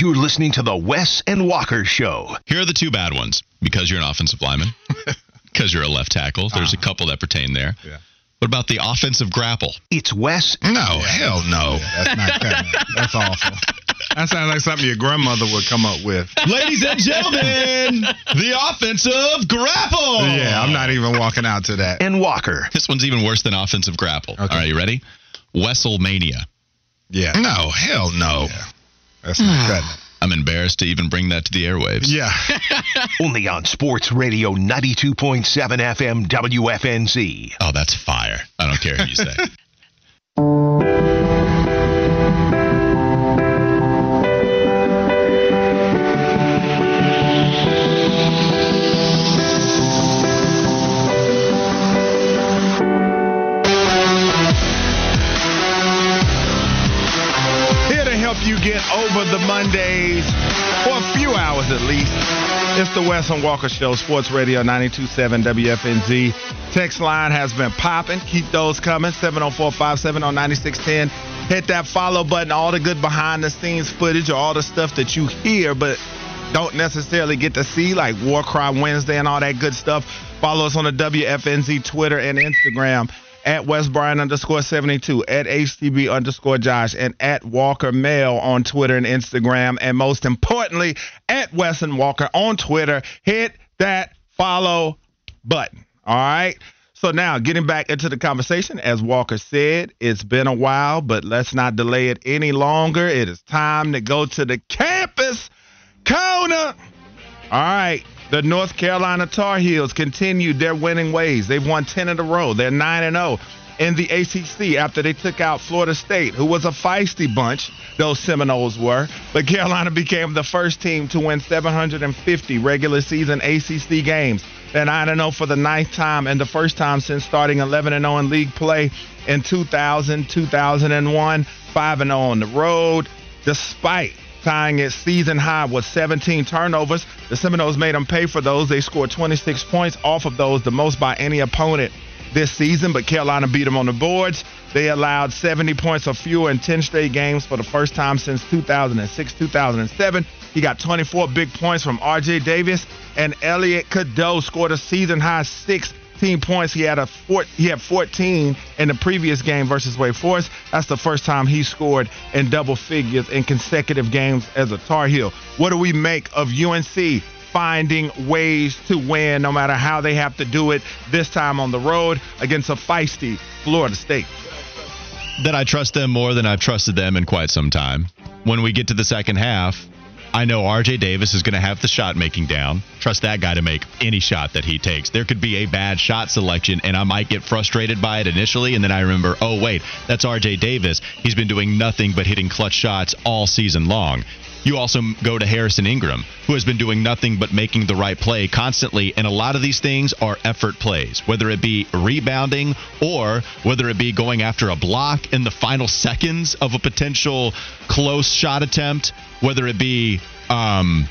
You're listening to the Wes and Walker Show. Here are the two bad ones because you're an offensive lineman, because you're a left tackle. There's uh-huh. a couple that pertain there. Yeah. What about the offensive grapple? It's Wes. No, yeah, hell no. Yeah, that's not cutting That's awful. That sounds like something your grandmother would come up with. Ladies and gentlemen, the offensive grapple. Yeah, I'm not even walking out to that. And Walker. This one's even worse than offensive grapple. Okay. All right, you ready? Wesselmania. Yeah. No, hell no. Yeah. That's not ah. cutting I'm embarrassed to even bring that to the airwaves. Yeah. Only on Sports Radio 92.7 FM WFNZ. Oh, that's fire. I don't care who you say. you get over the Mondays for a few hours at least. It's the Wes and Walker Show, Sports Radio 927 WFNZ. Text line has been popping. Keep those coming. 704 on 9610. Hit that follow button. All the good behind the scenes footage or all the stuff that you hear but don't necessarily get to see, like War Crime Wednesday and all that good stuff. Follow us on the WFNZ Twitter and Instagram at Wes Bryant underscore 72, at HTB underscore Josh, and at Walker Mail on Twitter and Instagram. And most importantly, at Wes and Walker on Twitter. Hit that follow button. All right. So now, getting back into the conversation, as Walker said, it's been a while, but let's not delay it any longer. It is time to go to the campus corner. All right. The North Carolina Tar Heels continued their winning ways. They've won 10 in a row. They're 9 and 0 in the ACC after they took out Florida State, who was a feisty bunch, those Seminoles were. But Carolina became the first team to win 750 regular season ACC games. They're 9 0 for the ninth time and the first time since starting 11 0 in league play in 2000, 2001, 5 0 on the road, despite tying its season high with 17 turnovers. The Seminoles made them pay for those. They scored 26 points off of those, the most by any opponent this season, but Carolina beat them on the boards. They allowed 70 points or fewer in 10 straight games for the first time since 2006 2007. He got 24 big points from RJ Davis, and Elliot Cadeau scored a season high six 16 points. He had a four, he had 14 in the previous game versus Wake Forest. That's the first time he scored in double figures in consecutive games as a Tar Heel. What do we make of UNC finding ways to win no matter how they have to do it this time on the road against a feisty Florida State? That I trust them more than I've trusted them in quite some time. When we get to the second half, I know RJ Davis is going to have the shot making down. Trust that guy to make any shot that he takes. There could be a bad shot selection, and I might get frustrated by it initially, and then I remember, oh, wait, that's RJ Davis. He's been doing nothing but hitting clutch shots all season long. You also go to Harrison Ingram, who has been doing nothing but making the right play constantly. And a lot of these things are effort plays, whether it be rebounding or whether it be going after a block in the final seconds of a potential close shot attempt, whether it be um,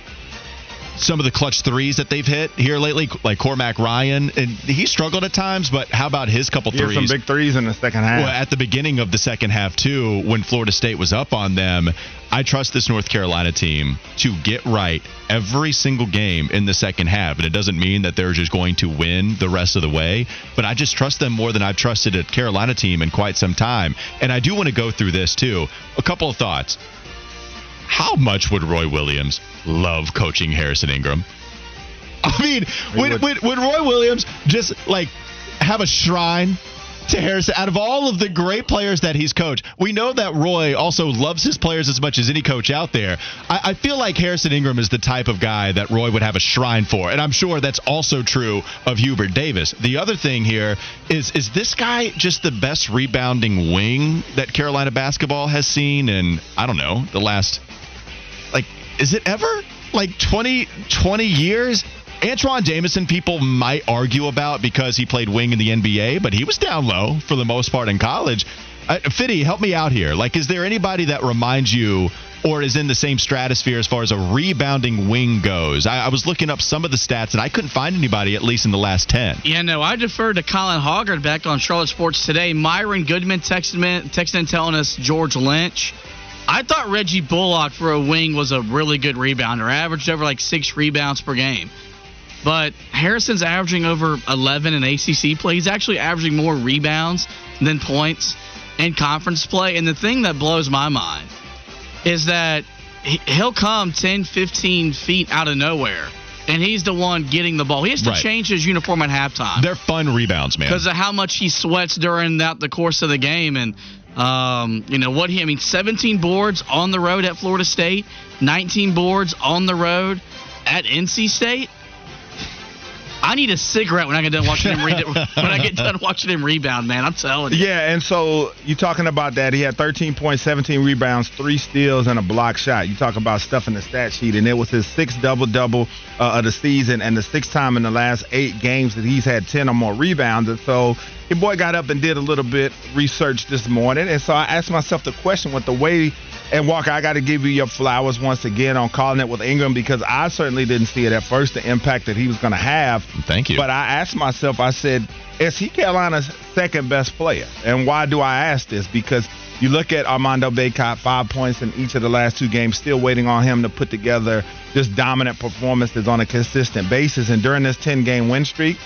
some of the clutch threes that they've hit here lately, like Cormac Ryan, and he struggled at times. But how about his couple threes? some big threes in the second half. Well, at the beginning of the second half too, when Florida State was up on them, I trust this North Carolina team to get right every single game in the second half. And it doesn't mean that they're just going to win the rest of the way, but I just trust them more than I've trusted a Carolina team in quite some time. And I do want to go through this too. A couple of thoughts. How much would Roy Williams love coaching Harrison Ingram? I mean, would, would, would Roy Williams just like have a shrine to Harrison. Out of all of the great players that he's coached, we know that Roy also loves his players as much as any coach out there. I, I, feel like Harrison Ingram is the type of guy that Roy would have a shrine for, and I'm sure that's also true of Hubert Davis. The other thing here is is this guy just the best rebounding wing that Carolina basketball has seen in I don't know the last is it ever? like 20, 20 years. Antawn Jamison, people might argue about because he played wing in the NBA, but he was down low for the most part in college. Uh, Fitty, help me out here. Like, is there anybody that reminds you or is in the same stratosphere as far as a rebounding wing goes? I, I was looking up some of the stats and I couldn't find anybody, at least in the last 10. Yeah, no, I defer to Colin Hoggard back on Charlotte Sports today. Myron Goodman texted, me, texted and telling us George Lynch. I thought Reggie Bullock for a wing was a really good rebounder, averaged over like six rebounds per game. But Harrison's averaging over 11 in ACC play. He's actually averaging more rebounds than points in conference play. And the thing that blows my mind is that he'll come 10, 15 feet out of nowhere. And he's the one getting the ball. He has to right. change his uniform at halftime. They're fun rebounds, man. Because of how much he sweats during that, the course of the game. And, um, you know, what he, I mean, 17 boards on the road at Florida State, 19 boards on the road at NC State. I need a cigarette when I get done watching him read it. When I get done watching him rebound, man, I'm telling you. Yeah, and so you talking about that? He had 13 points, 17 rebounds, three steals, and a block shot. You talk about stuff in the stat sheet, and it was his sixth double double uh, of the season, and the sixth time in the last eight games that he's had 10 or more rebounds. And so your boy got up and did a little bit research this morning, and so I asked myself the question with the way and Walker, I got to give you your flowers once again on calling it with Ingram because I certainly didn't see it at first the impact that he was going to have. Thank you. But I asked myself, I said, is he Carolina's second best player? And why do I ask this? Because you look at Armando Bacot, five points in each of the last two games, still waiting on him to put together just dominant performances on a consistent basis. And during this 10 game win streak,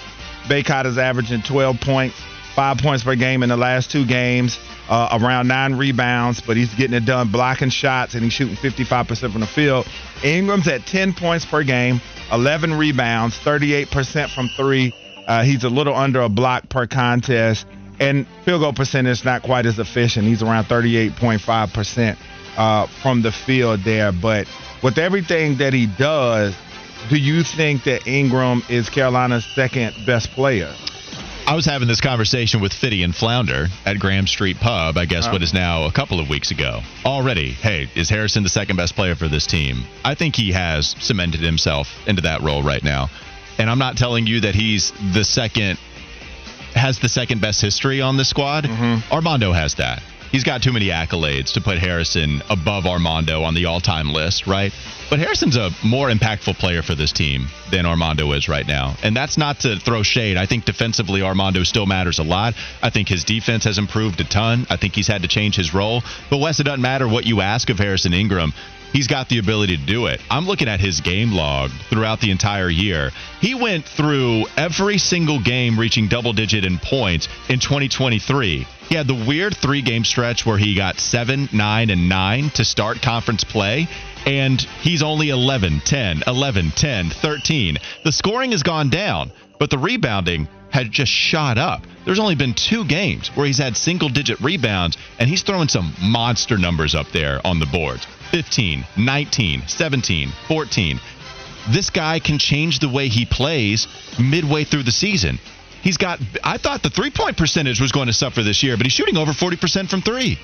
Bacot is averaging 12 points, five points per game in the last two games uh, around nine rebounds, but he's getting it done blocking shots and he's shooting 55% from the field. Ingram's at 10 points per game, 11 rebounds, 38% from three. Uh, he's a little under a block per contest, and field goal percentage not quite as efficient. He's around 38.5% uh, from the field there. But with everything that he does, do you think that Ingram is Carolina's second best player? I was having this conversation with Fitty and Flounder at Graham Street Pub, I guess oh. what is now a couple of weeks ago. Already, hey, is Harrison the second best player for this team? I think he has cemented himself into that role right now. And I'm not telling you that he's the second, has the second best history on the squad. Mm-hmm. Armando has that. He's got too many accolades to put Harrison above Armando on the all time list, right? But Harrison's a more impactful player for this team than Armando is right now. And that's not to throw shade. I think defensively, Armando still matters a lot. I think his defense has improved a ton. I think he's had to change his role. But Wes, it doesn't matter what you ask of Harrison Ingram he's got the ability to do it. I'm looking at his game log throughout the entire year. He went through every single game reaching double digit in points in 2023. He had the weird three game stretch where he got 7, 9, and 9 to start conference play. And he's only 11, 10, 11, 10, 13. The scoring has gone down, but the rebounding had just shot up. There's only been two games where he's had single digit rebounds, and he's throwing some monster numbers up there on the boards 15, 19, 17, 14. This guy can change the way he plays midway through the season. He's got, I thought the three point percentage was going to suffer this year, but he's shooting over 40% from three.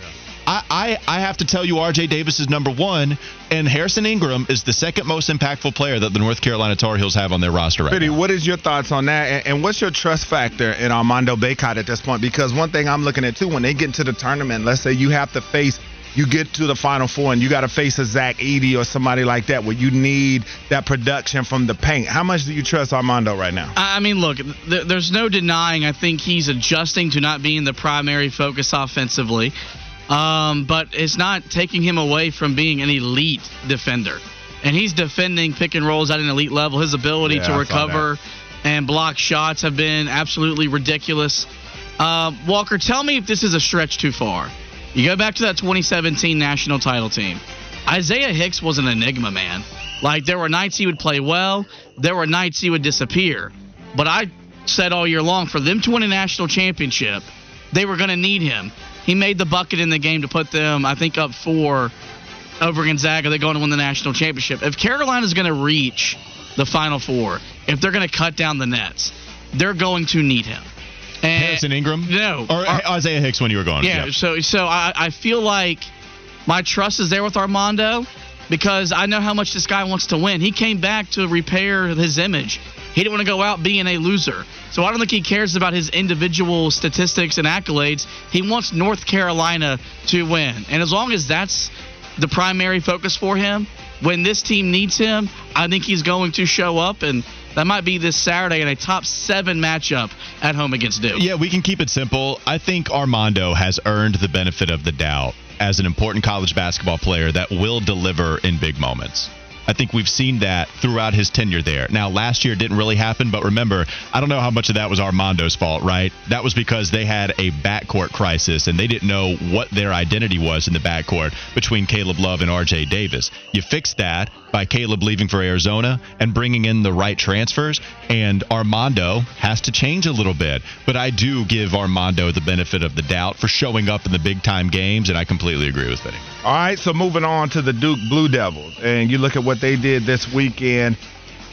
I, I, I have to tell you, RJ Davis is number one, and Harrison Ingram is the second most impactful player that the North Carolina Tar Heels have on their roster right now. what is your thoughts on that? And, and, what's your trust factor in Armando Bacot at this point? Because one thing I'm looking at too, when they get into the tournament, let's say you have to face you get to the final four and you got to face a Zach Edey or somebody like that where you need that production from the paint. How much do you trust Armando right now? I mean, look, th- there's no denying. I think he's adjusting to not being the primary focus offensively, um, but it's not taking him away from being an elite defender. And he's defending pick and rolls at an elite level. His ability yeah, to recover and block shots have been absolutely ridiculous. Uh, Walker, tell me if this is a stretch too far. You go back to that 2017 national title team. Isaiah Hicks was an enigma, man. Like, there were nights he would play well, there were nights he would disappear. But I said all year long for them to win a national championship, they were going to need him. He made the bucket in the game to put them, I think, up four over Gonzaga. They're going to win the national championship. If Carolina's going to reach the Final Four, if they're going to cut down the nets, they're going to need him. And Harrison Ingram? No. Or Ar- uh, Isaiah Hicks when you were gone. Yeah, yeah. so so I, I feel like my trust is there with Armando. because I know how much this guy wants to win. He came back to repair his image. He didn't want to go out being a loser. So I don't think he cares about his individual statistics and accolades. He wants North Carolina to win. And as long as that's the primary focus for him, when this team needs him, I think he's going to show up and that might be this Saturday in a top seven matchup at home against Duke. Yeah, we can keep it simple. I think Armando has earned the benefit of the doubt as an important college basketball player that will deliver in big moments. I think we've seen that throughout his tenure there. Now, last year didn't really happen, but remember, I don't know how much of that was Armando's fault, right? That was because they had a backcourt crisis and they didn't know what their identity was in the backcourt between Caleb Love and RJ Davis. You fix that by Caleb leaving for Arizona and bringing in the right transfers, and Armando has to change a little bit. But I do give Armando the benefit of the doubt for showing up in the big time games, and I completely agree with Vinny. All right, so moving on to the Duke Blue Devils, and you look at what they did this weekend.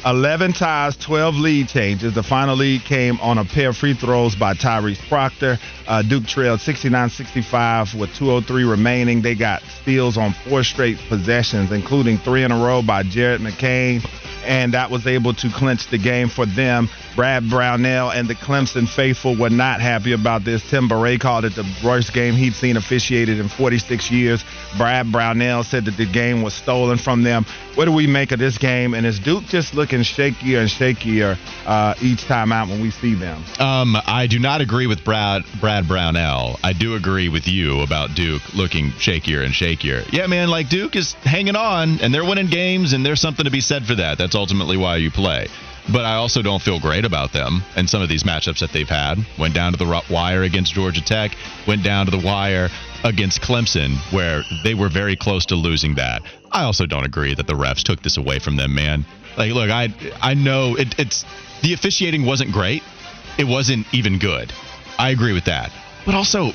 11 ties, 12 lead changes. The final lead came on a pair of free throws by Tyrese Proctor. Uh, Duke trailed 69 65 with 203 remaining. They got steals on four straight possessions, including three in a row by Jared McCain and that was able to clinch the game for them. Brad Brownell and the Clemson faithful were not happy about this. Tim Bourret called it the worst game he'd seen officiated in 46 years. Brad Brownell said that the game was stolen from them. What do we make of this game? And is Duke just looking shakier and shakier uh, each time out when we see them? Um, I do not agree with Brad Brad Brownell. I do agree with you about Duke looking shakier and shakier. Yeah, man, like Duke is hanging on and they're winning games, and there's something to be said for that. That's ultimately why you play. But I also don't feel great about them and some of these matchups that they've had. Went down to the wire against Georgia Tech, went down to the wire against Clemson, where they were very close to losing that. I also don't agree that the refs took this away from them, man. Like, look, I I know it, it's the officiating wasn't great. It wasn't even good. I agree with that. But also,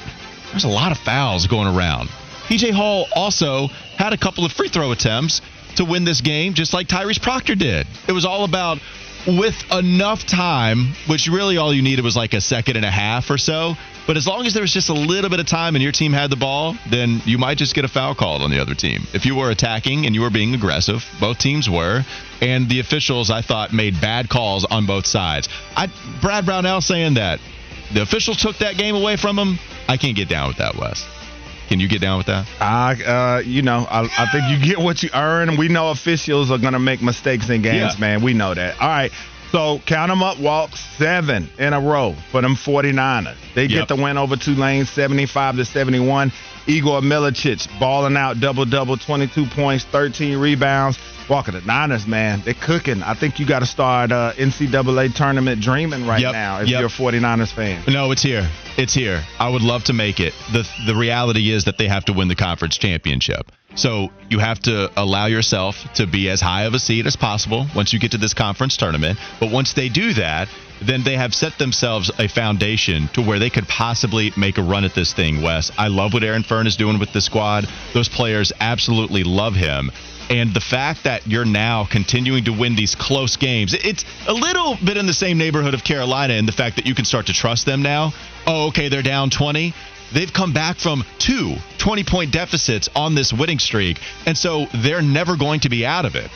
there's a lot of fouls going around. PJ Hall also had a couple of free throw attempts to win this game, just like Tyrese Proctor did. It was all about with enough time, which really all you needed was like a second and a half or so. But as long as there was just a little bit of time and your team had the ball, then you might just get a foul called on the other team. If you were attacking and you were being aggressive, both teams were, and the officials I thought made bad calls on both sides. I Brad Brownell saying that the officials took that game away from him. I can't get down with that, Wes. Can you get down with that? I, uh, you know, I, I, think you get what you earn. We know officials are going to make mistakes in games, yeah. man. We know that. All right. So count them up, Walk seven in a row for them 49ers. They get the win over Tulane 75 to 71. Igor Milicic balling out double double, 22 points, 13 rebounds. Walking the Niners, man, they're cooking. I think you got to start uh, NCAA tournament dreaming right yep, now if yep. you're a 49ers fan. No, it's here. It's here. I would love to make it. The the reality is that they have to win the conference championship. So you have to allow yourself to be as high of a seed as possible once you get to this conference tournament. But once they do that, then they have set themselves a foundation to where they could possibly make a run at this thing, Wes. I love what Aaron Fearne is doing with the squad. Those players absolutely love him. And the fact that you're now continuing to win these close games, it's a little bit in the same neighborhood of Carolina in the fact that you can start to trust them now. Oh, okay, they're down 20. They've come back from two 20 point deficits on this winning streak. And so they're never going to be out of it.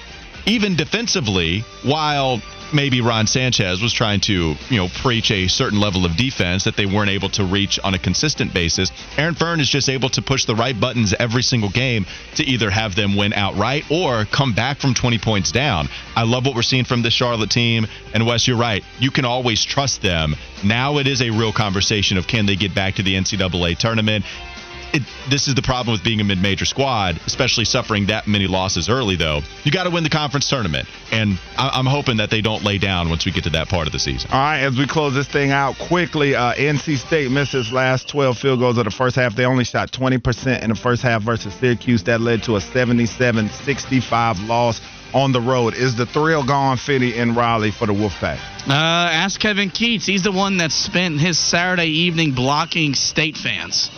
Even defensively, while maybe Ron Sanchez was trying to, you know, preach a certain level of defense that they weren't able to reach on a consistent basis. Aaron Fearne is just able to push the right buttons every single game to either have them win outright or come back from 20 points down. I love what we're seeing from this Charlotte team. And Wes, you're right. You can always trust them. Now it is a real conversation of can they get back to the NCAA tournament it, this is the problem with being a mid-major squad, especially suffering that many losses early. Though you got to win the conference tournament, and I, am hoping that they don't lay down once we get to that part of the season. All right, as we close this thing out quickly, uh, NC State missed its last 12 field goals of the first half. They only shot 20% in the first half versus Syracuse. That led to a 77-65 loss on the road. Is the thrill gone, Finney, in Raleigh for the Wolfpack? Uh, ask Kevin Keatts. He's the one that spent his Saturday evening blocking state fans.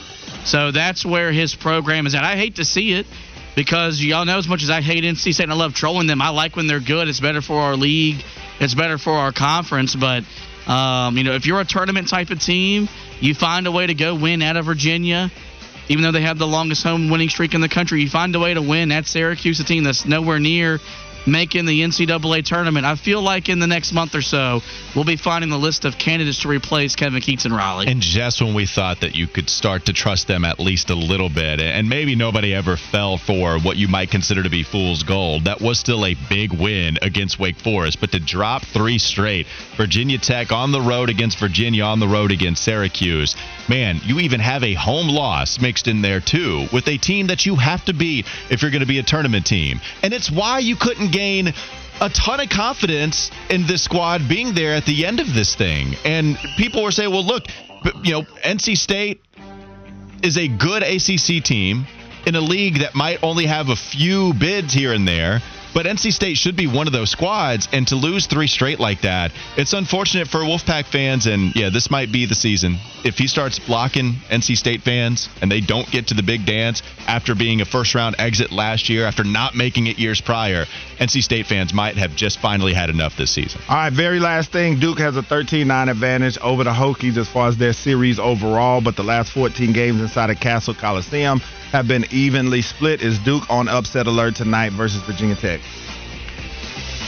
So that's where his program is at. I hate to see it because y'all know as much as I hate NC State and I love trolling them, I like when they're good. It's better for our league. It's better for our conference. But um, you know, if you're a tournament type of team, you find a way to go win out of Virginia. even though they have the longest home winning streak in the country. You find a way to win at Syracuse, a team that's nowhere near making the NCAA tournament. I feel like in the next month or so, we'll be finding the list of candidates to replace Kevin Keatts and Raleigh. And just when we thought that you could start to trust them at least a little bit, and maybe nobody ever fell for what you might consider to be fool's gold, that was still a big win against Wake Forest. But to drop three straight, Virginia Tech on the road against Virginia, on the road against Syracuse, man, you even have a home loss mixed in there too with a team that you have to beat if you're going to be a tournament team. And it's why you couldn't gain a ton of confidence in this squad being there at the end of this thing. And people were saying, well, look, you know, NC State is a good ACC team in a league that might only have a few bids here and there. But NC State should be one of those squads, and to lose three straight like that, it's unfortunate for Wolfpack fans. And yeah, this might be the season. If he starts blocking NC State fans and they don't get to the big dance after being a first round exit last year, after not making it years prior, NC State fans might have just finally had enough this season. All right, very last thing Duke has a 13 9 advantage over the Hokies as far as their series overall, but the last 14 games inside of Cassell Coliseum have been evenly split. Is Duke on upset alert tonight versus Virginia Tech?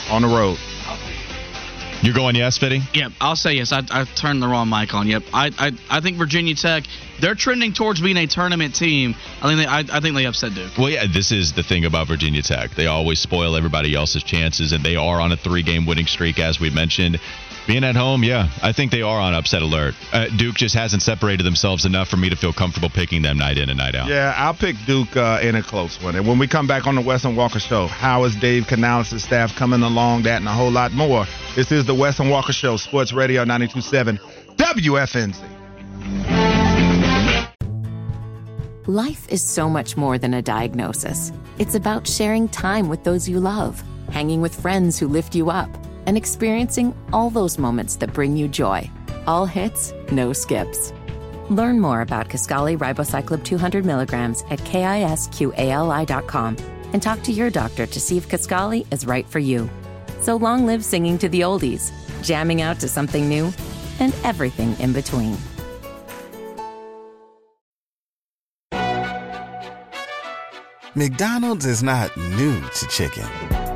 On the road. You're going yes, Fitty? Yep, I'll say yes. I, I turned the wrong mic on. Yep, I, I I think Virginia Tech they're trending towards being a tournament team. I think they I, I think they upset Duke. Well, yeah, this is the thing about Virginia Tech. They always spoil everybody else's chances, and they are on a three-game winning streak, as we mentioned. Being at home, yeah, I think they are on upset alert. Uh, Duke just hasn't separated themselves enough for me to feel comfortable picking them night in and night out. Yeah, I'll pick Duke uh, in a close one. And when we come back on the Wes and Walker Show, how is Dave Canales' staff coming along? That and a whole lot more. This is the Wes and Walker Show, Sports Radio 92.7 WFNZ. Life is so much more than a diagnosis. It's about sharing time with those you love, hanging with friends who lift you up and experiencing all those moments that bring you joy. All hits, no skips. Learn more about Kisqali ribociclib 200 milligrams at kisqali.com and talk to your doctor to see if Kisqali is right for you. So long live singing to the oldies, jamming out to something new, and everything in between. McDonald's is not new to chicken.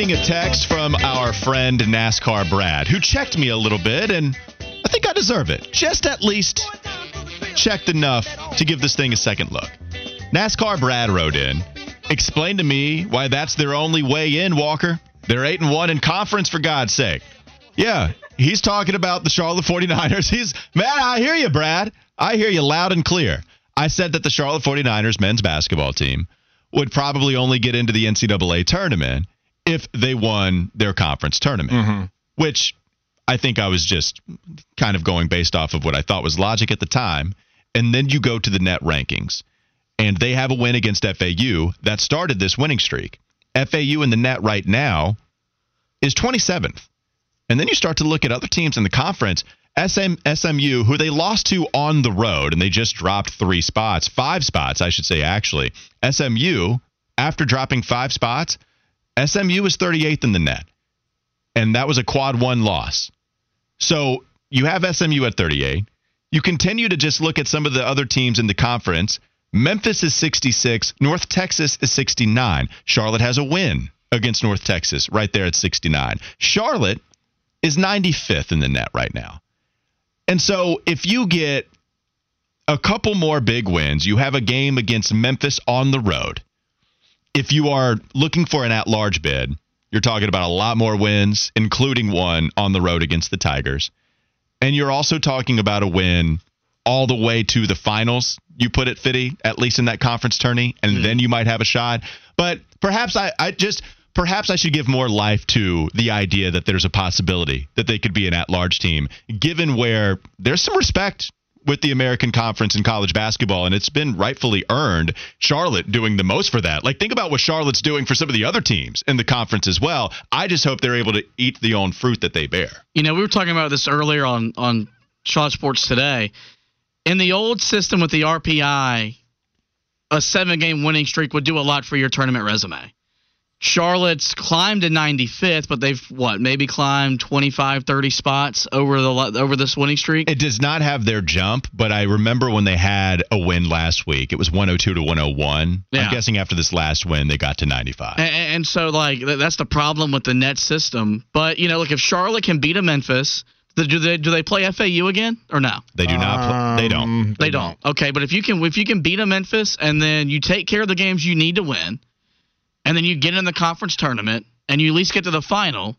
Reading a text from our friend NASCAR Brad, who checked me a little bit, and I think I deserve it. Just at least checked enough to give this thing a second look. NASCAR Brad wrote in, explain to me why that's their only way in, Walker. They're 8 and 1 in conference, for God's sake. Yeah, he's talking about the Charlotte 49ers. He's, man, I hear you, Brad. I hear you loud and clear. I said that the Charlotte 49ers men's basketball team would probably only get into the NCAA tournament if they won their conference tournament, mm-hmm. which I think I was just kind of going based off of what I thought was logic at the time. And then you go to the net rankings, and they have a win against FAU that started this winning streak. FAU in the net right now is 27th. And then you start to look at other teams in the conference. SM, SMU, who they lost to on the road, and they just dropped three spots, five spots, I should say, actually. SMU, after dropping five spots, SMU is 38th in the net. And that was a quad one loss. So you have SMU at 38. You continue to just look at some of the other teams in the conference. Memphis is 66. North Texas is 69. Charlotte has a win against North Texas right there at 69. Charlotte is 95th in the net right now. And so if you get a couple more big wins, you have a game against Memphis on the road. If you are looking for an at large bid, you're talking about a lot more wins, including one on the road against the Tigers. And you're also talking about a win all the way to the finals. You put it, Fitty, at least in that conference tourney, and mm-hmm. then you might have a shot. But perhaps I, I just perhaps I should give more life to the idea that there's a possibility that they could be an at-large team, given where there's some respect with the American Conference in college basketball, and it's been rightfully earned. Charlotte doing the most for that. Like, think about what Charlotte's doing for some of the other teams in the conference as well. I just hope they're able to eat the own fruit that they bear. You know, we were talking about this earlier on on Charlotte Sports today. In the old system with the RPI, a seven game winning streak would do a lot for your tournament resume. Charlotte's climbed to 95th, but they've what maybe climbed 25, 30 spots over the over this winning streak. It does not have their jump, but I remember when they had a win last week. It was 102 to 101. Yeah. I'm guessing after this last win, they got to 95. And, and so like that's the problem with the net system. But you know, look if Charlotte can beat a Memphis, do they do they play FAU again or no? They do not. They don't. Um, They don't. Okay, but if you can if you can beat a Memphis and then you take care of the games you need to win, and then you get in the conference tournament and you at least get to the final,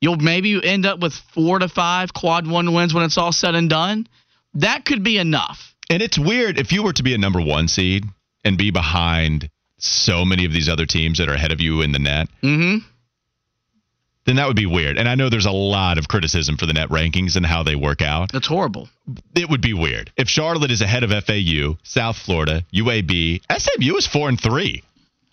you'll maybe you end up with four to five quad one wins when it's all said and done. That could be enough. And it's weird if you were to be a number one seed and be behind so many of these other teams that are ahead of you in the net. Mm-hmm. Then that would be weird. And I know there's a lot of criticism for the net rankings and how they work out. That's horrible. It would be weird if Charlotte is ahead of FAU, South Florida, UAB. SMU is four and three,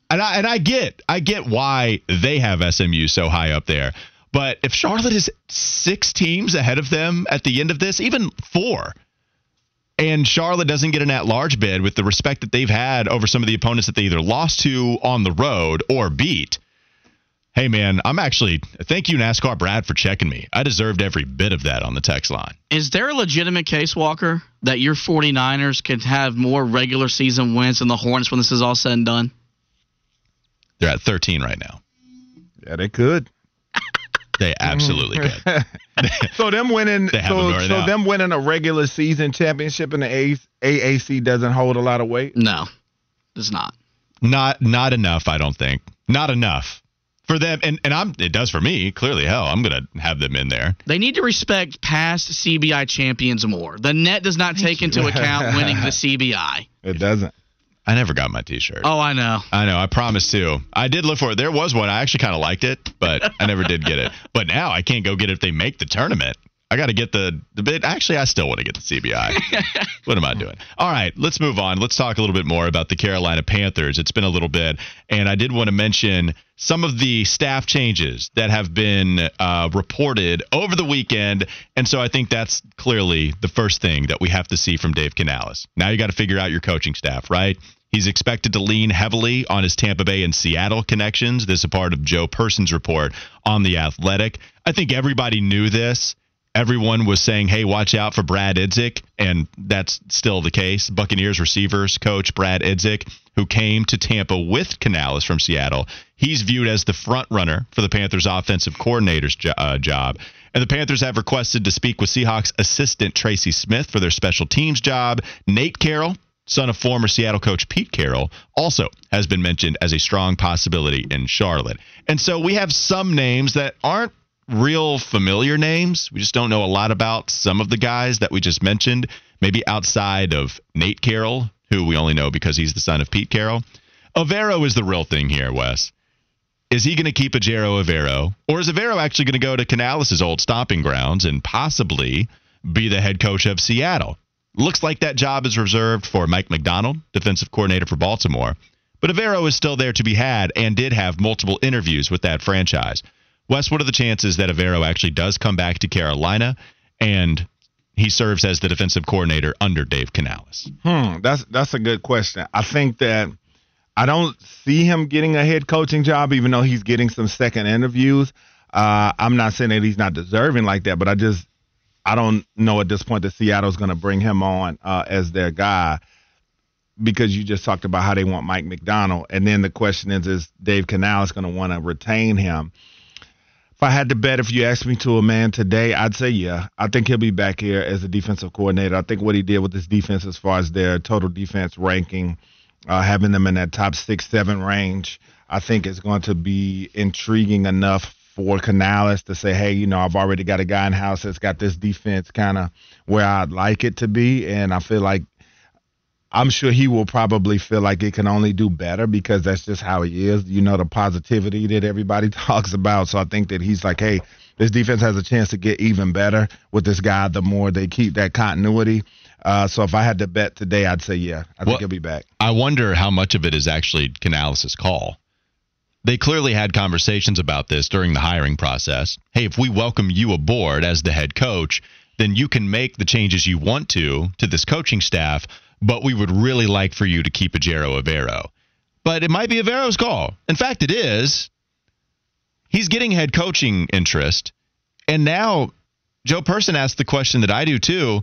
and I and I get I get why they have SMU so high up there. But if Charlotte is six teams ahead of them at the end of this, even four, and Charlotte doesn't get an at-large bid with the respect that they've had over some of the opponents that they either lost to on the road or beat. Hey man, I'm actually thank you NASCAR Brad for checking me. I deserved every bit of that on the text line. Is there a legitimate case, Walker, that your 49ers could have more regular season wins than the Hornets when this is all said and done? They're at 13 right now. Yeah, they could. They absolutely could. So them winning, They them so, so them winning a regular season championship in the A- AAC doesn't hold a lot of weight. No, it's not. Not not enough, I don't think. Not enough for them, and and I'm it does for me. Clearly, hell, I'm gonna have them in there. They need to respect past CBI champions more. The net does not take into account winning the CBI. It doesn't. I never got my T-shirt. Oh, I know. I know. I promised to. I did look for it. There was one. I actually kind of liked it, but I never did get it. But now I can't go get it if they make the tournament. I got to get the the bit. Actually, I still want to get the CBI. what am I doing? All right, let's move on. Let's talk a little bit more about the Carolina Panthers. It's been a little bit, and I did want to mention some of the staff changes that have been uh, reported over the weekend, and so I think that's clearly the first thing that we have to see from Dave Canales. Now you got to figure out your coaching staff, right? He's expected to lean heavily on his Tampa Bay and Seattle connections. This is a part of Joe Person's report on the Athletic. I think everybody knew this. Everyone was saying, "Hey, watch out for Brad Idzik," and that's still the case. Buccaneers receivers coach Brad Idzik, who came to Tampa with Canales from Seattle, he's viewed as the front runner for the Panthers' offensive coordinator's jo- uh, job. And the Panthers have requested to speak with Seahawks assistant Tracy Smith for their special teams job. Nate Carroll, son of former Seattle coach Pete Carroll, also has been mentioned as a strong possibility in Charlotte. And so we have some names that aren't real familiar names. We just don't know a lot about some of the guys that we just mentioned, maybe outside of Nate Carroll, who we only know because he's the son of Pete Carroll. Evero is the real thing here, Wes. Is he going to keep Ejiro Evero? Or is Evero actually going to go to Canales' old stomping grounds and possibly be the head coach of Seattle? Looks like that job is reserved for Mike Macdonald, defensive coordinator for Baltimore. But Evero is still there to be had and did have multiple interviews with that franchise. Wes, what are the chances that Evero actually does come back to Carolina and he serves as the defensive coordinator under Dave Canales? Hmm, that's that's a good question. I think that I don't see him getting a head coaching job, even though he's getting some second interviews. Uh, I'm not saying that he's not deserving like that, but I just I don't know at this point that Seattle's going to bring him on uh, as their guy because you just talked about how they want Mike Macdonald, and then the question is, is Dave Canales going to want to retain him? If I had to bet, if you asked me to a man today, I'd say yeah. I think he'll be back here as a defensive coordinator. I think what he did with this defense, as far as their total defense ranking, uh, having them in that top six, seven range, I think is going to be intriguing enough for Canales to say, hey, you know, I've already got a guy in house that's got this defense kind of where I'd like it to be, and I feel like I'm sure he will probably feel like it can only do better because that's just how he is. You know, the positivity that everybody talks about. So I think that he's like, hey, this defense has a chance to get even better with this guy the more they keep that continuity. Uh, so if I had to bet today, I'd say yeah, I think Well- he'll be back. I wonder how much of it is actually Canales' call. They clearly had conversations about this during the hiring process. Hey, if we welcome you aboard as the head coach, then you can make the changes you want to to this coaching staff, but we would really like for you to keep Ejiro Evero. But it might be Evero's call. In fact, it is. He's getting head coaching interest. And now Joe Person asked the question that I do too.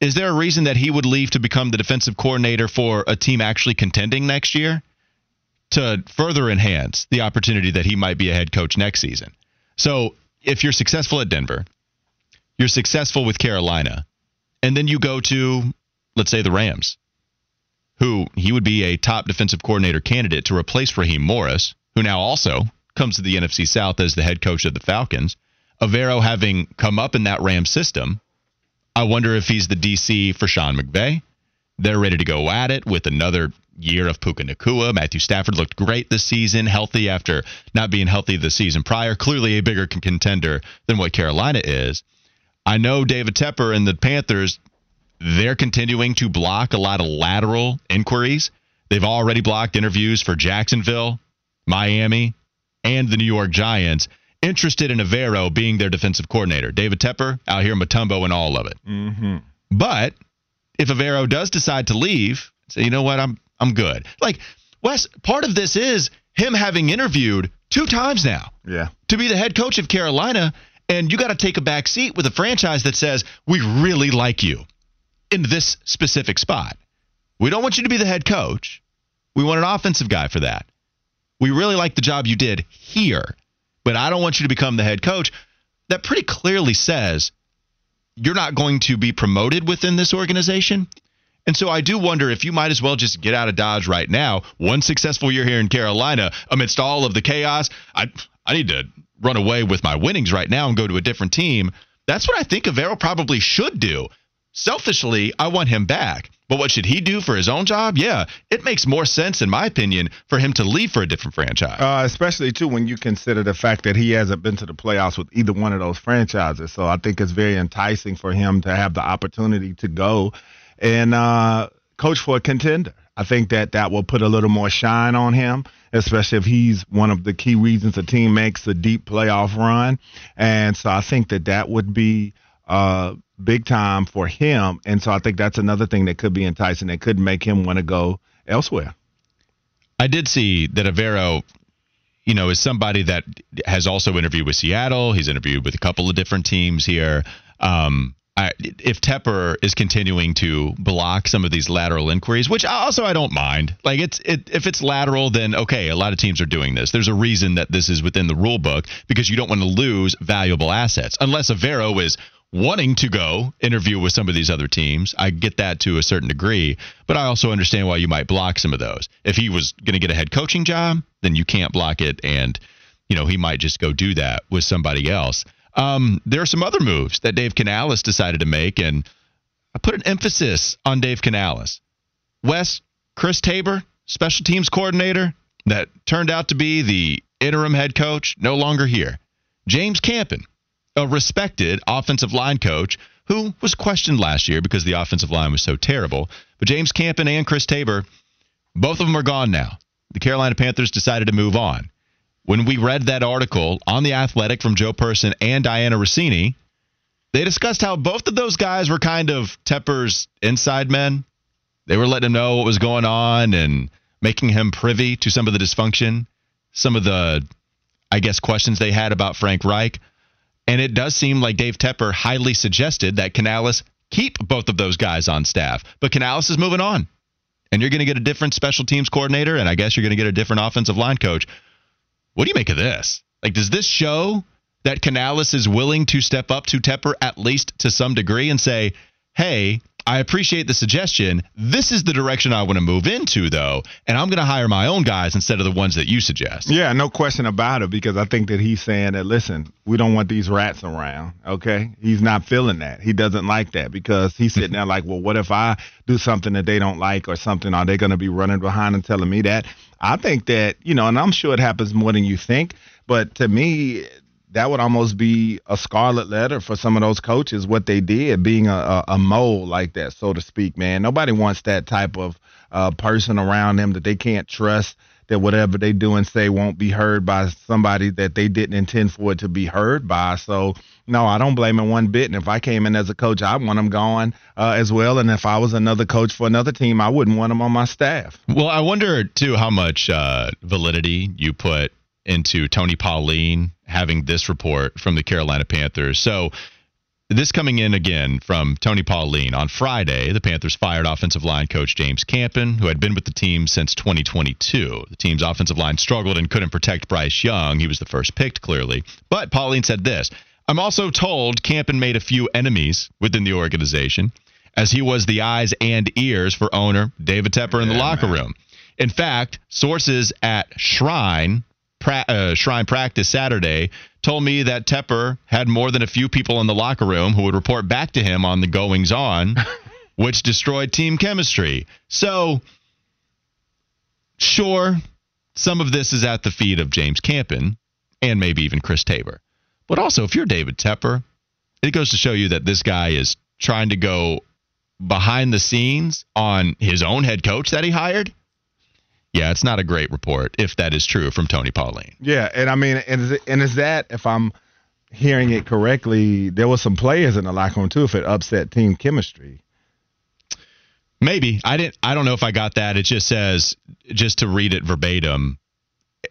Is there a reason that he would leave to become the defensive coordinator for a team actually contending next year to further enhance the opportunity that he might be a head coach next season? So, if you're successful at Denver, you're successful with Carolina, and then you go to, let's say, the Rams, who he would be a top defensive coordinator candidate to replace Raheem Morris, who now also comes to the NFC South as the head coach of the Falcons. Evero having come up in that Ram system, I wonder if he's the DC for Sean McVay. They're ready to go at it with another year of Puka Nacua. Matthew Stafford looked great this season, healthy after not being healthy the season prior. Clearly a bigger contender than what Carolina is. I know David Tepper and the Panthers, they're continuing to block a lot of lateral inquiries. They've already blocked interviews for Jacksonville, Miami, and the New York Giants interested in Evero being their defensive coordinator. David Tepper out here Mutombo and all of it. Mm-hmm. But if Evero does decide to leave, say, you know what, I'm I'm good. Like Wes, part of this is him having interviewed two times now Yeah. to be the head coach of Carolina, and you got to take a back seat with a franchise that says we really like you in this specific spot. We don't want you to be the head coach. We want an offensive guy for that. We really like the job you did here, but I don't want you to become the head coach. That pretty clearly says you're not going to be promoted within this organization. And so I do wonder if you might as well just get out of Dodge right now. One successful year here in Carolina, amidst all of the chaos, I I need to run away with my winnings right now and go to a different team. That's what I think Evero probably should do. Selfishly, I want him back. But what should he do for his own job? Yeah, it makes more sense, in my opinion, for him to leave for a different franchise. Uh, especially too when you consider the fact that he hasn't been to the playoffs with either one of those franchises. So I think it's very enticing for him to have the opportunity to go and uh, coach for a contender. I think that that will put a little more shine on him, especially if he's one of the key reasons a team makes a deep playoff run. And so I think that that would be uh, big time for him. And so I think that's another thing that could be enticing that could make him want to go elsewhere. I did see that Evero, you know, is somebody that has also interviewed with Seattle. He's interviewed with a couple of different teams here. Um, If Tepper is continuing to block some of these lateral inquiries, which also I don't mind. Like it's it, if it's lateral, then okay. A lot of teams are doing this. There's a reason that this is within the rule book because you don't want to lose valuable assets unless Evero is wanting to go interview with some of these other teams. I get that to a certain degree, but I also understand why you might block some of those. If he was going to get a head coaching job, then you can't block it, and you know he might just go do that with somebody else. Um, there are some other moves that Dave Canales decided to make, and I put an emphasis on Dave Canales. Wes, Chris Tabor, special teams coordinator, that turned out to be the interim head coach, no longer here. James Campen, a respected offensive line coach who was questioned last year because the offensive line was so terrible. But James Campen and Chris Tabor, both of them are gone now. The Carolina Panthers decided to move on. When we read that article on The Athletic from Joe Person and Dianna Russini, they discussed how both of those guys were kind of Tepper's inside men. They were letting him know what was going on and making him privy to some of the dysfunction, some of the, I guess, questions they had about Frank Reich. And it does seem like Dave Tepper highly suggested that Canales keep both of those guys on staff. But Canales is moving on. And you're going to get a different special teams coordinator, and I guess you're going to get a different offensive line coach. What do you make of this? Like, does this show that Canales is willing to step up to Tepper at least to some degree and say, hey, I appreciate the suggestion. This is the direction I want to move into, though, and I'm going to hire my own guys instead of the ones that you suggest. Yeah, no question about it. Because I think that he's saying that listen, we don't want these rats around. Okay, he's not feeling that. He doesn't like that because he's sitting there like, well, what if I do something that they don't like or something? Are they going to be running behind and telling me that? I think that you know, and I'm sure it happens more than you think. But to me, that would almost be a scarlet letter for some of those coaches what they did being a, a, a mole like that so to speak man nobody wants that type of uh, person around them that they can't trust that whatever they do and say won't be heard by somebody that they didn't intend for it to be heard by so no i don't blame him one bit and if i came in as a coach i want him gone uh, as well and if i was another coach for another team i wouldn't want him on my staff well i wonder too how much uh, validity you put into Tony Pauline having this report from the Carolina Panthers. So this coming in again from Tony Pauline. On Friday, the Panthers fired offensive line coach James Campen, who had been with the team since 2022. The team's offensive line struggled and couldn't protect Bryce Young. He was the first picked, clearly. But Pauline said this I'm also told Campen made a few enemies within the organization, as he was the eyes and ears for owner David Tepper in the locker man. room. In fact, sources at Shrine pra- uh, Shrine practice Saturday told me that Tepper had more than a few people in the locker room who would report back to him on the goings on, which destroyed team chemistry. So, sure, some of this is at the feet of James Campen and maybe even Chris Tabor. But also, if you're David Tepper, it goes to show you that this guy is trying to go behind the scenes on his own head coach that he hired yeah, it's not a great report if that is true from Tony Pauline. Yeah, and I mean, and is, it, and is that if I'm hearing it correctly, there were some players in the locker room too if it upset team chemistry. Maybe I didn't. I don't know if I got that. It just says just to read it verbatim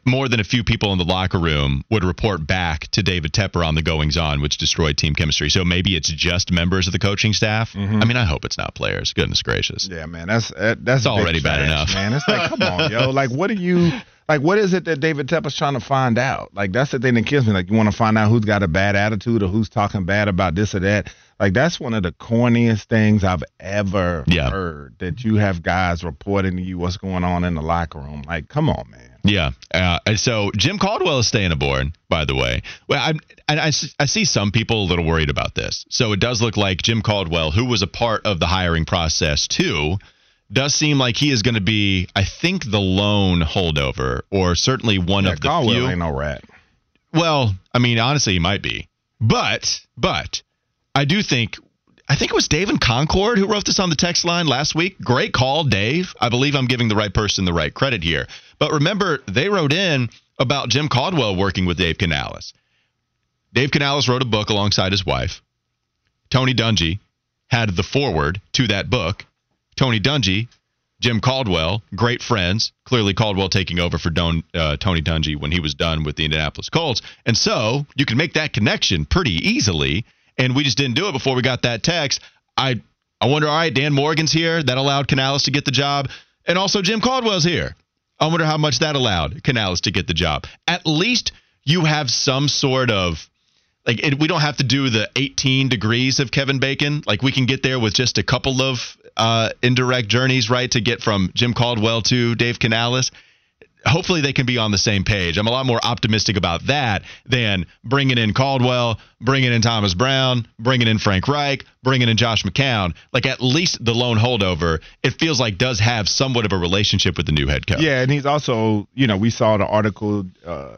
more than a few people in the locker room would report back to David Tepper on the goings on, which destroyed team chemistry. So maybe it's just members of the coaching staff. Mm-hmm. I mean, I hope it's not players. Goodness gracious. Yeah, man, that's that's already trash, bad enough, man. It's like, come on, yo, like, what are you? Like, what is it that David Tepper's trying to find out? Like, that's the thing that kills me. Like, you want to find out who's got a bad attitude or who's talking bad about this or that. Like, that's one of the corniest things I've ever yeah. heard. That you have guys reporting to you what's going on in the locker room. Like, come on, man. Yeah. Uh, so Jim Caldwell is staying aboard, by the way. Well, I, I, I see some people a little worried about this. So it does look like Jim Caldwell, who was a part of the hiring process too, does seem like he is going to be, I think, the lone holdover, or certainly one yeah, of the Caldwell few. ain't no rat. Well, I mean, honestly, he might be, but but I do think I think it was Dave and Concord who wrote this on the text line last week. Great call, Dave. I believe I'm giving the right person the right credit here. But remember, they wrote in about Jim Caldwell working with Dave Canales. Dave Canales wrote a book alongside his wife. Tony Dungy had the foreword to that book. Tony Dungy, Jim Caldwell, great friends. Clearly, Caldwell taking over for Don, uh, Tony Dungy when he was done with the Indianapolis Colts. And so you can make that connection pretty easily and we just didn't do it before we got that text. I I wonder, all right, Dan Morgan's here. That allowed Canales to get the job. And also Jim Caldwell's here. I wonder how much that allowed Canales to get the job. At least you have some sort of like it, we don't have to do the 18 degrees of Kevin Bacon. Like we can get there with just a couple of uh, indirect journeys, right, to get from Jim Caldwell to Dave Canales hopefully they can be on the same page. I'm a lot more optimistic about that than bringing in Caldwell, bringing in Thomas Brown, bringing in Frank Reich, bringing in Josh McCown. Like at least the lone holdover, it feels like does have somewhat of a relationship with the new head coach. Yeah, and he's also, you know, we saw the article uh,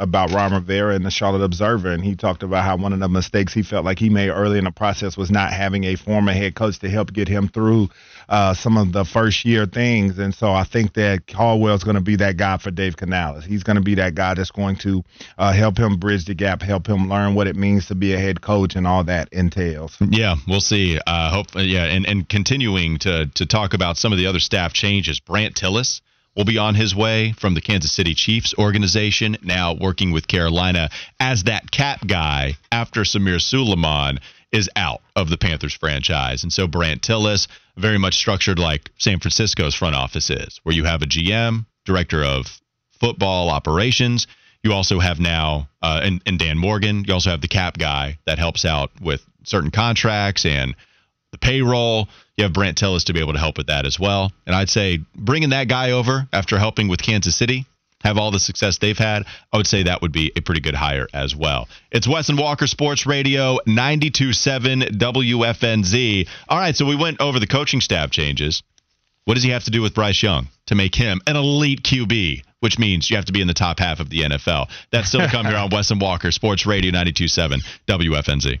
about Ron Rivera in the Charlotte Observer, and he talked about how one of the mistakes he felt like he made early in the process was not having a former head coach to help get him through uh, some of the first year things. And so I think that Caldwell's going to be that guy for Dave Canales. He's going to be that guy that's going to uh, help him bridge the gap, help him learn what it means to be a head coach and all that entails. Yeah, we'll see. Uh, hope yeah, and and continuing to to talk about some of the other staff changes. Brandt Tilis will be on his way from the Kansas City Chiefs organization, now working with Carolina as that cap guy after Samir Suleiman is out of the Panthers franchise. And so Brandt Tilis, very much structured like San Francisco's front office is, where you have a GM, director of football operations. You also have now, uh, and, and Dan Morgan, you also have the cap guy that helps out with certain contracts and the payroll. You have Brandt Tilis to be able to help with that as well. And I'd say bringing that guy over after helping with Kansas City, have all the success they've had, I would say that would be a pretty good hire as well. It's Wes and Walker Sports Radio 92.7 WFNZ. All right, so we went over the coaching staff changes. What does he have to do with Bryce Young to make him an elite QB, which means you have to be in the top half of the NFL? That's still to come here on Wes and Walker Sports Radio 92.7 WFNZ.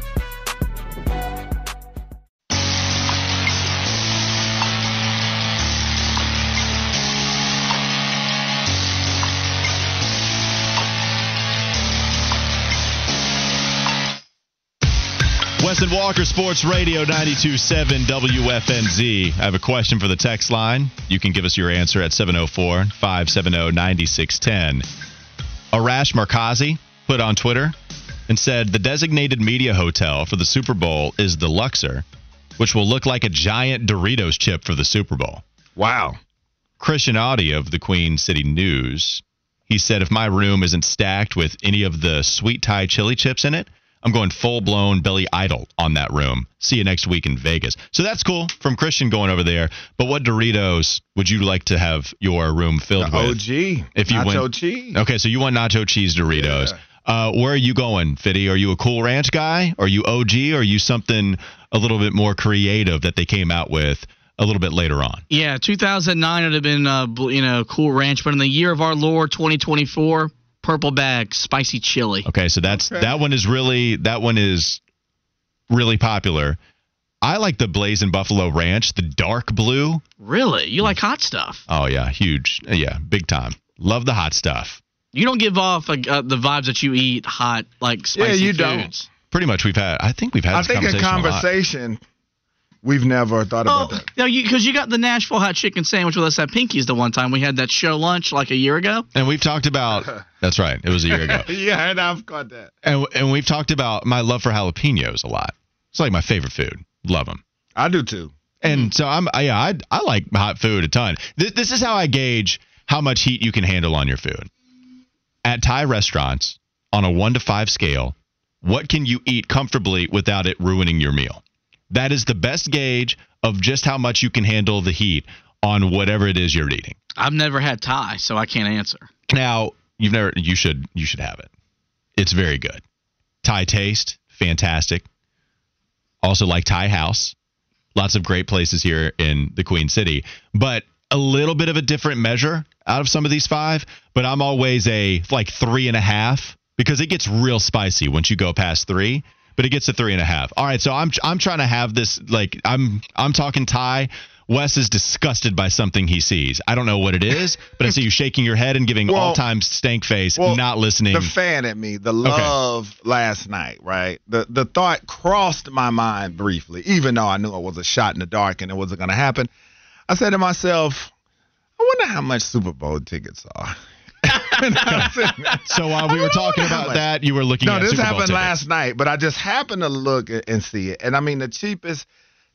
Wes and Walker Sports Radio 92.7 WFNZ. I have a question for the text line. You can give us your answer at 704 570 9610. Arash Markazi put on Twitter and said the designated media hotel for the Super Bowl is the Luxor, which will look like a giant Doritos chip for the Super Bowl. Wow. Christian Audi of the Queen City News. He said, if my room isn't stacked with any of the sweet Thai chili chips in it, I'm going full blown Billy Idol on that room. See you next week in Vegas. So that's cool from Christian going over there. But what Doritos would you like to have your room filled The with? OG. If you Nacho went, cheese. Okay, so you want nacho cheese Doritos. Yeah. Uh, where are you going, Fitty? Are you a Cool Ranch guy? Are you OG? Or are you something a little bit more creative that they came out with a little bit later on? Yeah, 2009 would have been, uh, you know, Cool Ranch, but in the year of our Lord 2024, purple bag, spicy chili. Okay, so that's Okay. that one is really that one is really popular. I like the Blazing Buffalo Ranch, the dark blue. Really? You like hot stuff? Oh yeah, huge. Yeah, big time. Love the hot stuff. You don't give off uh, uh, the vibes that you eat hot, like spicy Yeah, you foods. don't. Pretty much we've had I think we've had I this think in conversation a lot. conversation, we've never thought Oh, about that. no, because you, got the Nashville hot chicken sandwich with us at Pinky's the one time we had that show lunch like a year ago. And we've talked about That's right. It was a year ago. yeah, and I've got that. and and we've talked about my love for jalapenos a lot. It's like my favorite food. Love them. I do too. And so I'm I, yeah, I I like hot food a ton. This this is how I gauge how much heat you can handle on your food. At Thai restaurants, on a 1 to 5 scale, what can you eat comfortably without it ruining your meal? That is the best gauge of just how much you can handle the heat on whatever it is you're eating. I've never had Thai, so I can't answer. Now, you've never you should you should have it. It's very good. Thai taste, fantastic. Also like Thai house. Lots of great places here in the Queen City, but a little bit of a different measure out of some of these five. But I'm always a like three and a half because it gets real spicy once you go past three. But it gets to three and a half. All right, so I'm I'm trying to have this like I'm I'm talking Thai. Wes is disgusted by something he sees. I don't know what it is, but I see you shaking your head and giving Well- all time stank face, Well, not listening. The fan at me, the love last night, right? The the thought crossed my mind briefly, even though I knew it was a shot in the dark and it wasn't going to happen. I said to myself, I wonder how much Super Bowl tickets are. And I said- so while we were talking about that, you were looking no, at this Super happened last night, but I just happened to look and see it. And I mean, the cheapest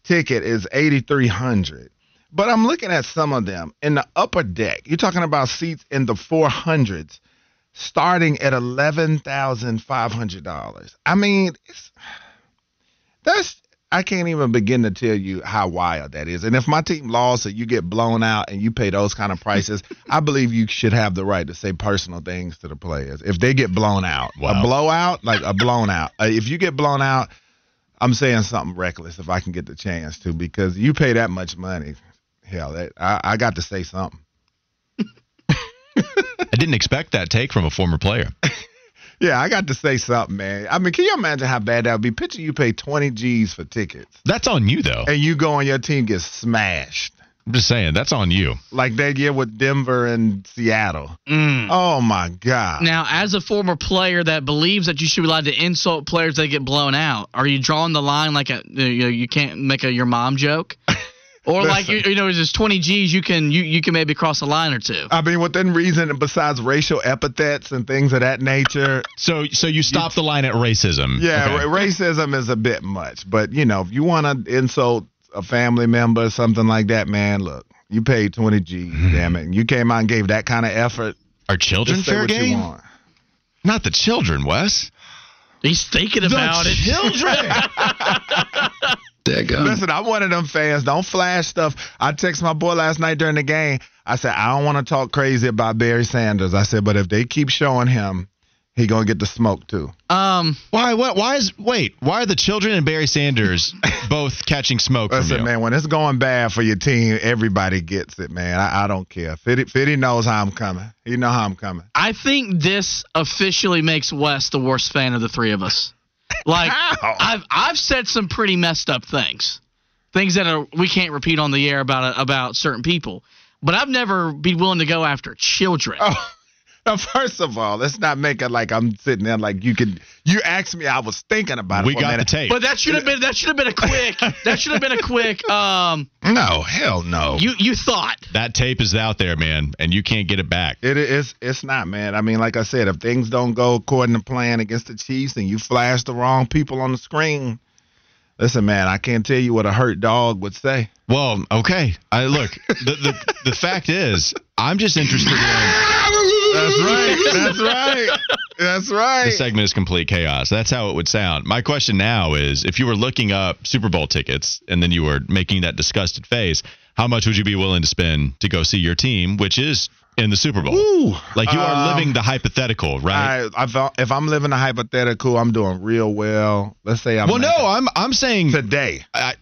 ticket is eighty three hundred. But I'm looking at some of them in the upper deck. You're talking about seats in the four hundreds, starting at eleven thousand five hundred dollars. I mean, it's, that's I can't even begin to tell you how wild that is. And if my team lost, or you get blown out, and you pay those kind of prices, I believe you should have the right to say personal things to the players if they get blown out. Wow. A blowout, like a blown out. Uh, if you get blown out, I'm saying something reckless if I can get the chance to because you pay that much money. Hell, that, I, I got to say something. I didn't expect that take from a former player. Yeah, I got to say something, man. I mean, can you imagine how bad that would be? Picture you pay 20 G's for tickets That's on you, though. and you go and your team gets smashed. I'm just saying, that's on you. Like that year with Denver and Seattle. Mm. Oh, my God. Now, as a former player that believes that you should be allowed to insult players that get blown out, are you drawing the line like a you, know, you can't make a your mom joke, or like you, you know, is this 20 G's you can you, you can maybe cross a line or two? I mean, within reason, besides racial epithets and things of that nature, So, so you stop the line at racism. Yeah, Okay. ra- racism is a bit much, but you know, if you want to insult a family member or something like that, man, look, you paid 20 G's, hmm. damn it. And you came out and gave that kind of effort. Are children fair what you game? want. Not the children, Wes. He's thinking about the it. children. Listen, I'm one of them fans. Don't flash stuff. I text my boy last night during the game. I said, I don't want to talk crazy about Barry Sanders. I said, but if they keep showing him, he gonna get the smoke too. Um, why? What? Why is? Wait. Why are the children and Barry Sanders both catching smoke from Listen, you? man, when it's going bad for your team, everybody gets it, man. I, I don't care. Fitty, Fitty knows how I'm coming. He know how I'm coming. I think this officially makes Wes the worst fan of the three of us. Like How? I've I've said some pretty messed up things, things that are we can't repeat on the air about about certain people. But I've never been willing to go after children. Oh, now, first of all, let's not make it like I'm sitting there like you could. You asked me, I was thinking about it. we for a got the tape. But that should have been that should have been a quick that should have been a quick um No, hell no. you you thought that tape is out there, man, and you can't get it back. It is. It's not, man. I mean, like I said, if things don't go according to plan against the Chiefs, and you flash the wrong people on the screen, listen, man, I can't tell you what a hurt dog would say. Well, okay. I look. the, the the fact is, I'm just interested in. That's right. That's right. That's right. The segment is complete chaos. That's how it would sound. My question now is if you were looking up Super Bowl tickets and then you were making that disgusted face, how much would you be willing to spend to go see your team, which is in the Super Bowl? Ooh. Like you are Um, living the hypothetical, right? I, I felt, if I'm living the hypothetical, I'm doing real well. Let's say I'm well, no, I'm I'm saying today. I,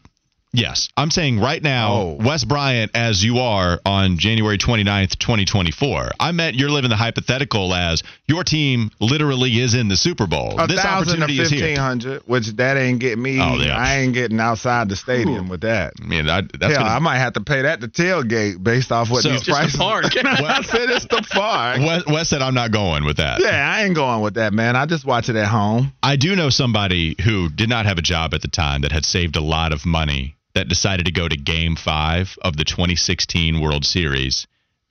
yes, I'm saying right now, Oh. Wes Bryant, as you are on January 29th, 2024. I meant you're living the hypothetical as your team literally is in the Super Bowl. A this thousand to opportunity is here. fifteen hundred, which that ain't getting me. Oh, yeah. I ain't getting outside the stadium with that. I mean, I, that's Hell, gonna- I might have to pay that to tailgate based off what So- these Just the prices. park. I said it's the park. Wes, Wes said I'm not going with that. Yeah, I ain't going with that, man. I just watch it at home. I do know somebody who did not have a job at the time that had saved a lot of money that decided to go to game five of the 2016 World Series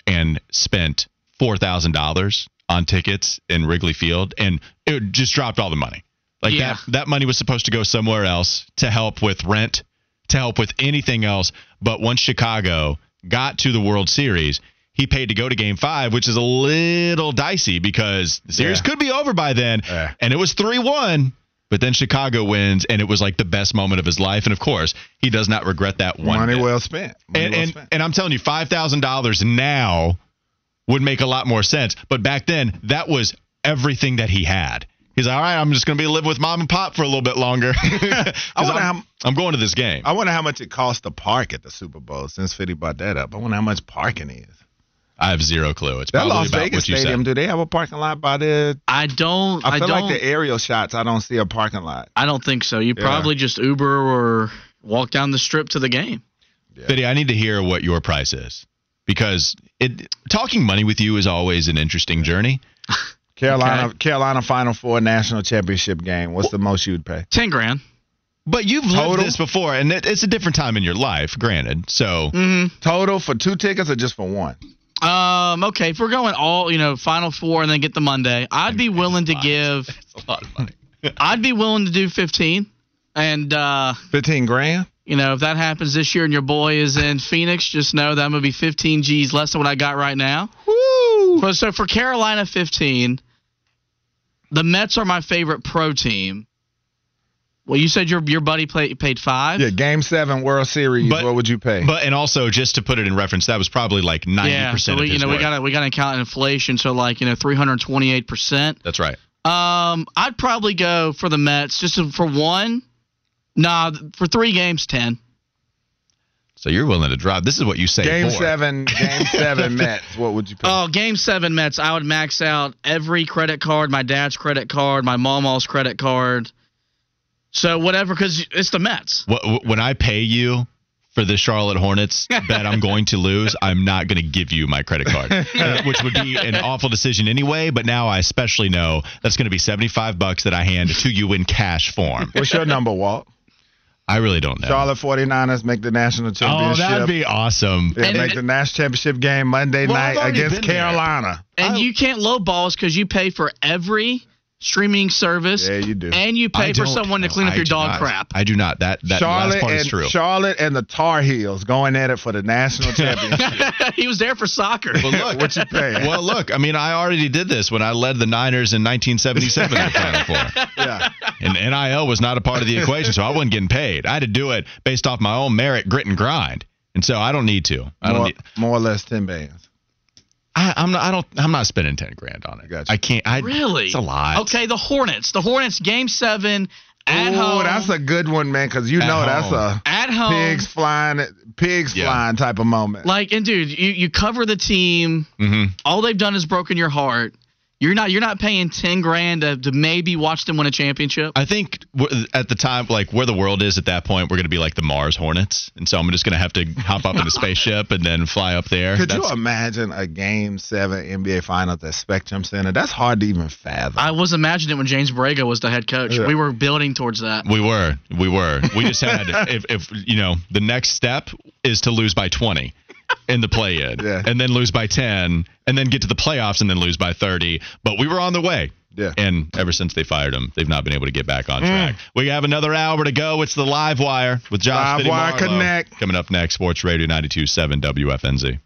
and spent $4,000 on tickets in Wrigley Field and it just dropped all the money. Like Yeah. that, that money was supposed to go somewhere else to help with rent, to help with anything else. But once Chicago got to the World Series, he paid to go to game five, which is a little dicey because the series Yeah. could be over by then. Yeah. And it was 3 1. But then Chicago wins, and it was like the best moment of his life. And of course, he does not regret that one. Money bit. well spent. Money and well and, spent. and I'm telling you, five thousand dollars now would make a lot more sense. But back then, that was everything that he had. He's like, all right. I'm just going to be live with mom and pop for a little bit longer. 'Cause wonder I'm, how- I'm going to this game. I wonder how much it costs to park at the Super Bowl. Since Fitty bought that up, I wonder how much parking is. I have zero clue. It's That probably Las about Vegas what you Stadium, said. do they have a parking lot by there? I don't I I, don't like the aerial shots. I don't see a parking lot. I don't think so. You Yeah. probably just Uber or walk down the strip to the game. Biddy, I need to hear what your price is because it talking money with you is always an interesting journey. Carolina, Okay. Carolina Final Four national championship game. What's the most you'd pay? Ten grand. But you've Total? lived this before, and it, it's a different time in your life, granted. So Mm-hmm. Total for two tickets or just for one? Um. Okay. If we're going all, you know, Final Four and then get the Monday, I'd be willing to give. That's a lot of money. I'd be willing to do fifteen, and uh, Fifteen grand. you know, if that happens this year and your boy is in Phoenix, just know that I'm gonna be 15 G's less than what I got right now. Woo! But so for Carolina 15, the Mets are my favorite pro team. Well, you said your your buddy play, paid five. Yeah, Game Seven World Series. But- what would you pay? But and also just to put it in reference, that was probably like ninety Yeah, percent so we, you his know we got to we got to count inflation, so like you know 328 percent. That's right. Um, I'd probably go for the Mets just for one. Nah, for three games, ten. So you're willing to drop. This is what you say. Game for. seven, game seven Mets. What would you pick? Oh, game seven Mets. I would max out every credit card, my dad's credit card, my mama's credit card. So whatever, because it's the Mets. When I pay you for the Charlotte Hornets bet I'm going to lose, I'm not going to give you my credit card, which would be an awful decision anyway. But now I especially know that's going to be 75 bucks that I hand to you in cash form. What's your number, Walt? I really don't know. Charlotte 49ers make the national oh, championship. oh, championship. that'd be awesome. Yeah, And- make the national championship game Monday Well, night against been there. Carolina. And I- you can't lowball us because you pay for every streaming service. Yeah, you do. And you I pay for someone to clean up I your dog not. crap. I do not. That that Charlotte last part and is true. Charlotte and the Tar Heels going at it for the national championship. he was there for soccer. Well, look, what you paying? well, look. I mean, I already did this when I led the Niners in 1977 in the Final Four. yeah. And NIL was not a part of the equation, so I wasn't getting paid. I had to do it based off my own merit, grit, and grind. And so I don't need to. I don't More, need. more or less 10 bands. I, I'm not. I don't. I'm not spending ten grand on it. Gotcha. I can't. I really? It's a lot. Okay, the Hornets. The Hornets game seven at Ooh, home. that's a good one, man, because you At know that's a at home. pigs flying, pigs Yeah. flying type of moment. Like, and dude, you, you cover the team. hmm All they've done is broken your heart. You're not you're not paying ten grand to, to maybe watch them win a championship. I think at the time, like where the world is at that point, we're going to be like the Mars Hornets, and so I'm just going to have to hop up in a spaceship and then fly up there. Could That's- you imagine a Game Seven NBA Finals at the Spectrum Center? That's hard to even fathom. I was imagining it when James Borrego was the head coach. Yeah. We were building towards that. We were, we were. We just had if, if you know the next step is to lose by 20 in the play-in, Yeah. and then lose by 10, and then get to the playoffs and then lose by 30. But we were on the way. Yeah. And ever since they fired him, they've not been able to get back on mm. track. We have another hour to go. It's the Live Wire with Josh Live Wire Fitty-Marlowe. Connect. Coming up next, Sports Radio 92.7 WFNZ.